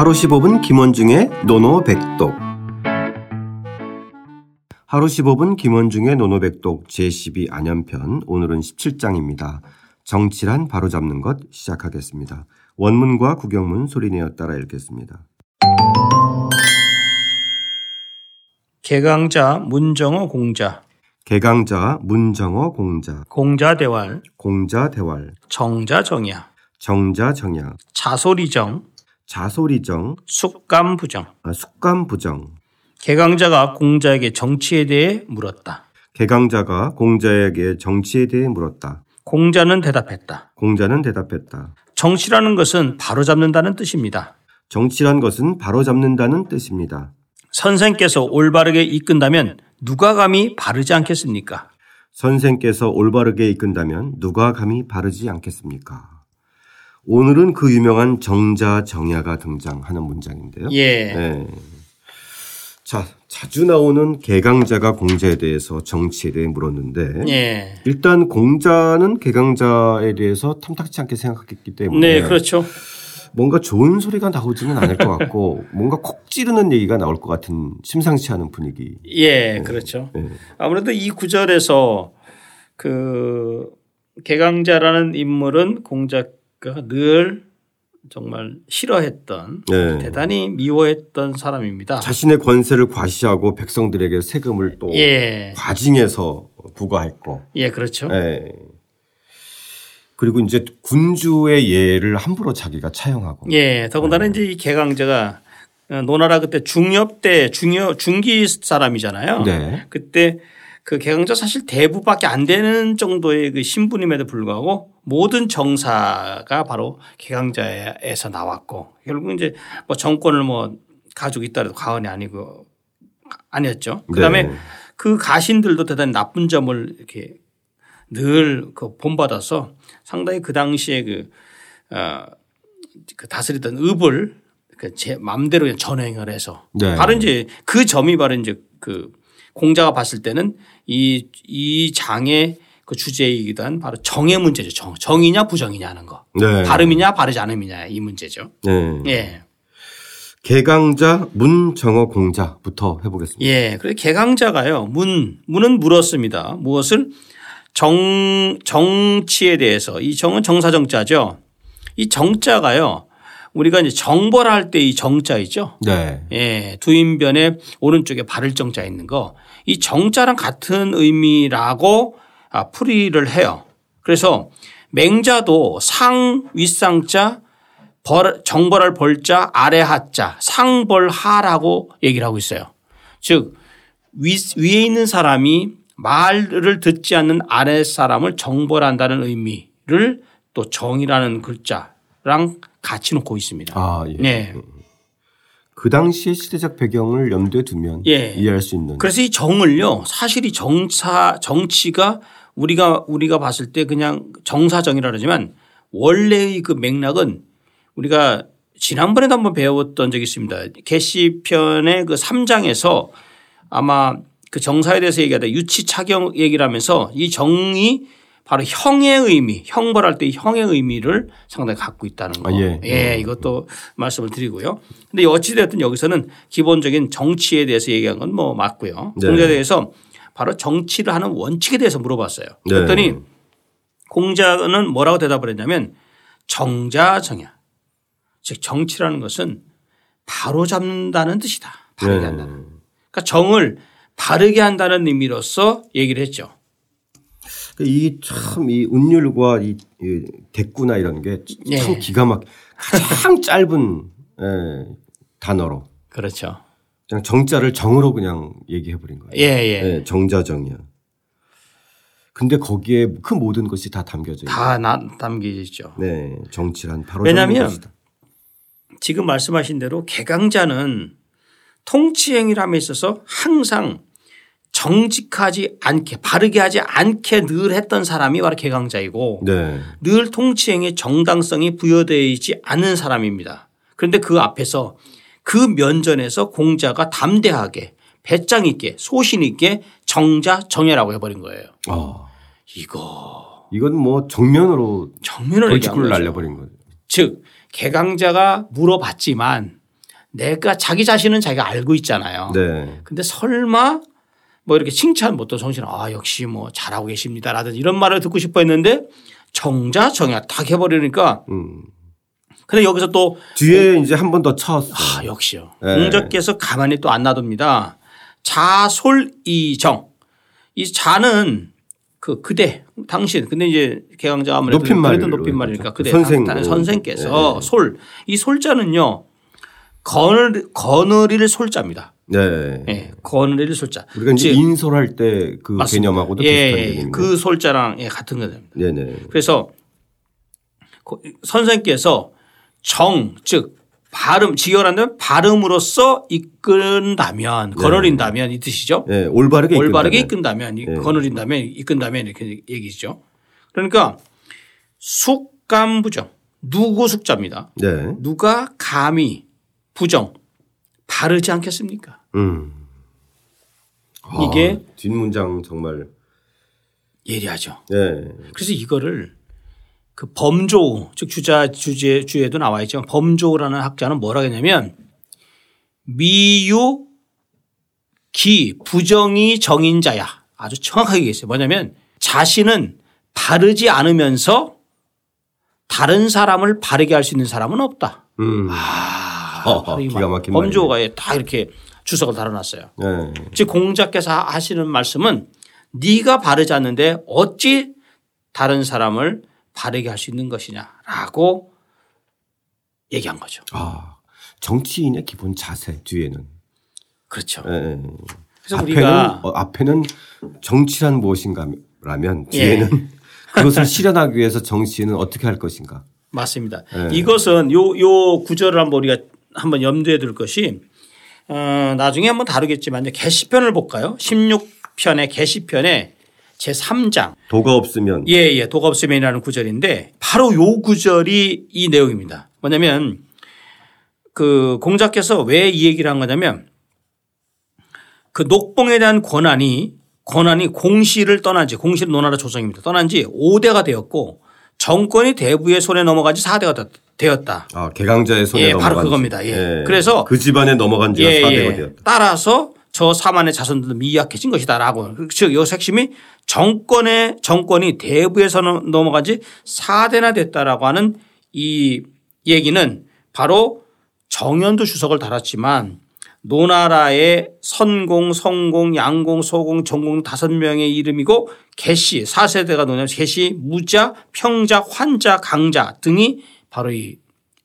하루 15분 김원중의 노노백독. 하루 15분 김원중의 노노백독 제12 안연편. 오늘은 17장입니다. 정치란 바로잡는 것 시작하겠습니다. 원문과 구경문 소리내어 따라 읽겠습니다. 개강자 문정어 공자. 개강자 문정어 공자. 공자 대활. 공자 대활. 정자 정야. 정자 정야. 자소리정 자소리정 숙감부정 아, 숙감부정 개강자가 공자에게 정치에 대해 물었다. 개강자가 공자에게 정치에 대해 물었다. 공자는 대답했다. 공자는 대답했다. 정치라는 것은 바로잡는다는 뜻입니다. 정치란 것은 바로잡는다는 뜻입니다. 선생께서 올바르게 이끈다면 누가 감히 바르지 않겠습니까? 선생께서 올바르게 이끈다면 누가 감히 바르지 않겠습니까? 오늘은 그 유명한 정자 정야가 등장하는 문장인데요. 예. 네. 자, 자주 나오는 개강자가 공자에 대해서 정치에 대해 물었는데 예. 일단 공자는 개강자에 대해서 탐탁치 않게 생각했기 때문에 네, 그렇죠. 뭔가 좋은 소리가 나오지는 않을 것 같고 뭔가 콕 찌르는 얘기가 나올 것 같은 심상치 않은 분위기. 예, 그렇죠. 네. 아무래도 이 구절에서 그 개강자라는 인물은 공자가 늘 정말 싫어했던 네. 대단히 미워했던 사람입니다. 자신의 권세를 과시하고 백성들에게 세금을 또 예. 과징해서 부과했고. 예, 그렇죠. 예. 그리고 이제 군주의 예를 함부로 자기가 차용하고. 예, 더군다나 이제 이 개강자가 어, 노나라 그때 중엽 때 중여 중기 사람이잖아요. 네. 그때 그 개강자 사실 대부밖에 안 되는 정도의 그 신분임에도 불구하고 모든 정사가 바로 개강자에서 나왔고 결국 이제 뭐 정권을 뭐 가지고 있다 해도 과언이 아니고 아니었죠. 그다음에 네. 그 가신들도 대단히 나쁜 점을 이렇게 늘 그 본받아서 상당히 그 당시에 그, 어, 그 다스리던 읍을 그제 마음대로 그냥 전행을 해서 네. 바로 이제 그 점이 바로 이제 그 공자가 봤을 때는 이, 이 장의 그 주제이기도 한 바로 정의 문제죠. 정, 정이냐 부정이냐 하는 거. 네. 발음이냐 바르지 않음이냐 이 문제죠. 네. 예. 개강자 문정어 공자부터 해보겠습니다. 예. 그래 개강자가요. 문 문은 물었습니다. 무엇을 정 정치에 대해서 이 정은 정사정자죠. 이 정자가요. 우리가 이제 정벌 할 때 이 정자 있죠. 네. 예. 두인변에 오른쪽에 바를 정자 있는 거. 이 정자랑 같은 의미라고 아, 풀이를 해요. 그래서 맹자도 상 윗상자 벌, 정벌할 벌자 아래 하자 상벌하라고 얘기를 하고 있어요. 즉 위, 위에 있는 사람이 말을 듣지 않는 아래 사람을 정벌한다는 의미를 또 정이라는 글자랑 같이 놓고 있습니다. 아, 예. 네. 그 당시의 시대적 배경을 염두에 두면 예. 이해할 수 있는. 그래서 이 정을요 사실 이 정사 정치가 우리가 우리가 봤을 때 그냥 정사정이라 그러지만 원래의 그 맥락은 우리가 지난번에도 한번 배웠던 적이 있습니다. 개시편의 그 3장에서 아마 그 정사에 대해서 얘기하다 유치차경 얘기를 하면서 이 정이 바로 형의 의미, 형벌할 때 형의 의미를 상당히 갖고 있다는 거. 아, 예. 예, 이것도 말씀을 드리고요. 근데 어찌됐든 여기서는 기본적인 정치에 대해서 얘기한 건 뭐 맞고요. 네. 공자에 대해서 바로 정치를 하는 원칙에 대해서 물어봤어요. 네. 그랬더니 공자는 뭐라고 대답을 했냐면 정자정야. 즉 정치라는 것은 바로 잡는다는 뜻이다. 바르게 네. 한다는. 그러니까 정을 바르게 한다는 의미로서 얘기를 했죠. 이 참 이 운율과 이, 이 대꾸나 이런 게참 예. 기가 막 가장 짧은 예, 단어로 그렇죠. 그냥 정자를 정으로 그냥 얘기해 버린 거예요. 예, 예. 예, 정자정이야. 근데 거기에 그 모든 것이 다 담겨져 있어요. 다 나, 담겨있죠. 네, 정치란 바로 왜냐하면. 지금 말씀하신 대로 개강자는 통치행위함에 있어서 항상 정직하지 않게 바르게 하지 않게 늘 했던 사람이 바로 개강자이고 네, 늘 통치행위의 정당성이 부여되어 있지 않은 사람입니다. 그런데 그 앞에서 그 면전에서 공자가 담대하게 배짱 있게 소신 있게 정자 정예라고 해버린 거예요. 아, 이거 이건 뭐 정면으로 벌칙을 거죠. 날려버린 거죠. 즉 개강자가 물어봤지만 내가 자기 자신은 자기가 알고 있잖아요. 네. 근데 설마 뭐 이렇게 칭찬 못도 정신 아 역시 뭐 잘하고 계십니다 라든지 이런 말을 듣고 싶어 했는데 정자 정야 딱 해버리니까 음. 근데 여기서 또 뒤에 이제 한 번 더 쳤어. 아, 역시요. 네. 공자께서 가만히 또 안 놔둡니다. 자솔이정. 이 자는 그 그대 당신 근데 이제 개강자 아무래도 높임말로 그래도 높임말이니까. 그대 선생. 당- 선생께서 네. 솔이 솔자는요 거늘 거느릴 솔자입니다. 네. 예, 거느릴 솔자. 우리가 이제 즉, 인솔할 때 그. 개념하고도 예, 비슷한 예, 개념이네요. 그 솔자랑 예, 같은 거죠. 네네. 그래서 고- 선생께서 정, 즉 발음, 직역한다면 발음으로써 이끈다면 거느린다면 이 뜻이죠. 네, 올바르게 올바르게 이끈다면. 이끈다면, 이- 네. 거느린다면, 이끈다면 이렇게 얘기죠. 그러니까 숙감부정 누구 숙자입니다. 네. 누가 감히 부정 바르지 않겠습니까? 음. 이게 아, 뒷문장 정말. 예리하죠. 네. 그래서 이거를 그 범조 즉 주자 주제 주에도 나와 있지만 범조라는 학자는 뭐라 했냐면 미유 기 부정이 정인자야 아주 정확하게 얘기했어요. 뭐냐면 자신은 바르지 않으면서 다른 사람을 바르게 할 수 있는 사람은 없다. 음. 아, 이 기가 말. 막힌 범조가 다 이렇게 주석을 달아놨어요. 네. 즉 공자께서 하시는 말씀은 네가 바르지 않는데 어찌 다른 사람을 바르게 할 수 있는 것이냐라고 얘기한 거죠. 아, 정치인의 기본 자세 뒤에는. 그렇죠. 네. 그래서 앞에는 우리가 어, 앞에는 정치란 무엇인가라면 예. 뒤에는 그것을 실현하기 위해서 정치인은 어떻게 할 것인가. 맞습니다. 네. 이것은 요, 요 구절을 한번 우리가 한번 염두에 둘 것이 어, 나중에 한번 다루겠지만 이제 게시편을 볼까요? 16편의 게시편에 제 3장 도가 없으면 예, 예. 도가 없으면이라는 구절인데 바로 요 구절이 이 내용입니다. 뭐냐면 그 공자께서 왜 이 얘기를 한 거냐면 그 녹봉에 대한 권한이 권한이 공시를 떠난 지 공시를 논하라 조정입니다. 떠난 지 5대가 되었고 정권이 대부의 손에 넘어간 지 4대가 되었다. 아, 개강자의 손에 예, 바로 지. 그겁니다. 예. 그래서 그 집안에 넘어간 지가 예, 4대가 예. 되었다. 따라서 저 사만의 자손들도 미약해진 것이다라고. 즉, 요 핵심이 정권의 정권이 대부에서 넘어간 지 4대나 됐다라고 하는 이 얘기는 바로 정연도 주석을 달았지만 노나라의 선공, 성공, 양공, 소공, 정공 다섯 명의 이름이고 개시 4세대가 노냐 개시, 무자, 평자, 환자, 강자 등이 바로 이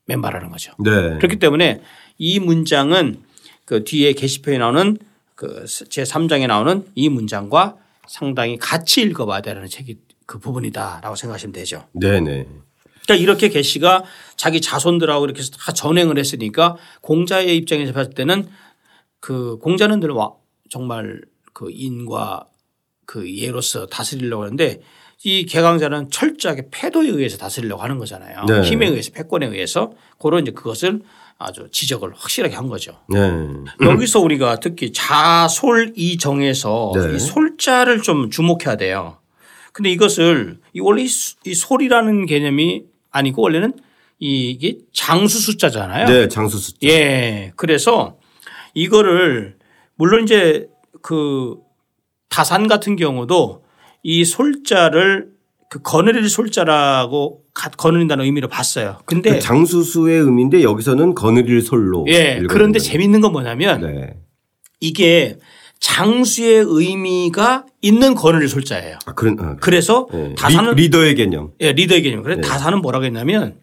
멤버라는 거죠. 네. 그렇기 때문에 이 문장은 그 뒤에 게시표에 나오는 그 제 3장에 나오는 이 문장과 상당히 같이 읽어봐야 되는 책이 그 부분이다라고 생각하시면 되죠. 네네. 그러니까 이렇게 계시가 자기 자손들하고 이렇게 다 전행을 했으니까 공자의 입장에서 봤을 때는 그 공자는 늘 와- 정말 그 인과 그 예로서 다스리려고 하는데 이 개강자는 철저하게 패도에 의해서 다스리려고 하는 거잖아요. 네. 힘에 의해서 패권에 의해서 그런 이제 그것을 아주 지적을 확실하게 한 거죠. 네. 여기서 우리가 특히 자솔 이정에서 네. 이 솔자를 좀 주목해야 돼요. 근데 이것을 이 원래 이 솔이라는 개념이 아니고 원래는 이게 장수 숫자잖아요. 네, 장수 숫자. 예. 그래서 이거를 물론 이제 그 다산 같은 경우도 이 솔자를 그 거느릴 솔자라고 가- 거느린다는 의미로 봤어요. 근데 그 장수수의 의미인데 여기서는 거느릴 솔로. 예. 그런데 재밌는 건 뭐냐면. 네. 이게 장수의 의미가 있는 거느릴 솔자예요. 아, 그런, 아, 그래서 네. 다산은 리, 더의 개념. 예, 리더의 개념. 그래서 다산은 뭐라고 했냐면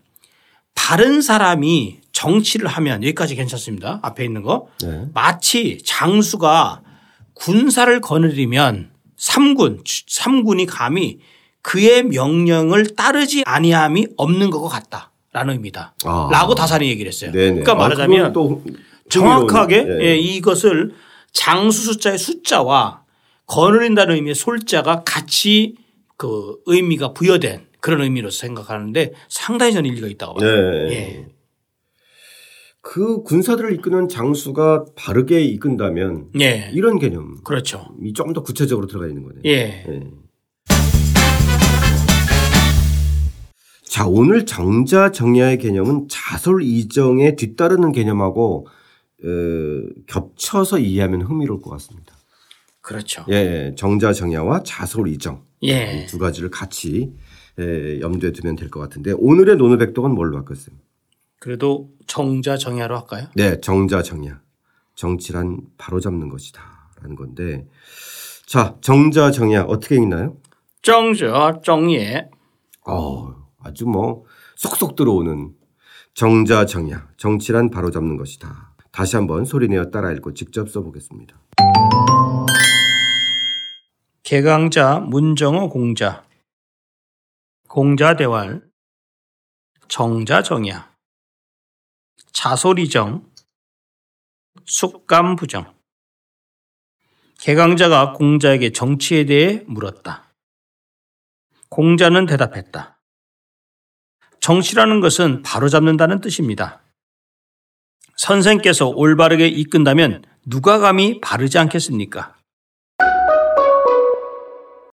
바른 사람이 정치를 하면 여기까지 괜찮습니다. 앞에 있는 거. 네. 마치 장수가 군사를 거느리면 삼군, 삼군이 감히 그의 명령을 따르지 아니함이 없는 것과 같다라는 의미다. 아. 라고 다산이 얘기를 했어요. 네네. 그러니까 아, 말하자면 그건 또 정확하게 흥미로운- 예, 이것을 장수 숫자의 숫자와 거느린다는 의미의 솔자가 같이 그 의미가 부여된 그런 의미로서 생각하는데 상당히 저는 일리가 있다고 봐요. 네. 예. 그 군사들을 이끄는 장수가 바르게 이끈다면 예. 이런 개념이 그렇죠. 좀더 구체적으로 들어가 있는 거네요. 예. 예. 자, 오늘 정자 정야의 개념은 자솔 이정에 뒤따르는 개념하고 어, 겹쳐서 이해하면 흥미로울 것 같습니다. 그렇죠. 예, 정자 정야와 자솔 이정 예. 두 가지를 같이 예, 염두에 두면 될 것 같은데 오늘의 노노백독은 뭘로 바꿨어요? 그래도 정자 정야로 할까요? 네, 정자 정야. 정치란 바로 잡는 것이다라는 건데 자, 정자 정야 어떻게 읽나요? 정자 정예. 어, 아주 뭐 쏙쏙 들어오는 정자 정야. 정치란 바로 잡는 것이다. 다시 한번 소리내어 따라 읽고 직접 써보겠습니다. 개강자 문정어 공자. 공자 대활. 정자 정야. 자소리정. 숙감부정. 개강자가 공자에게 정치에 대해 물었다. 공자는 대답했다. 정치라는 것은 바로잡는다는 뜻입니다. 선생께서 올바르게 이끈다면 누가 감히 바르지 않겠습니까?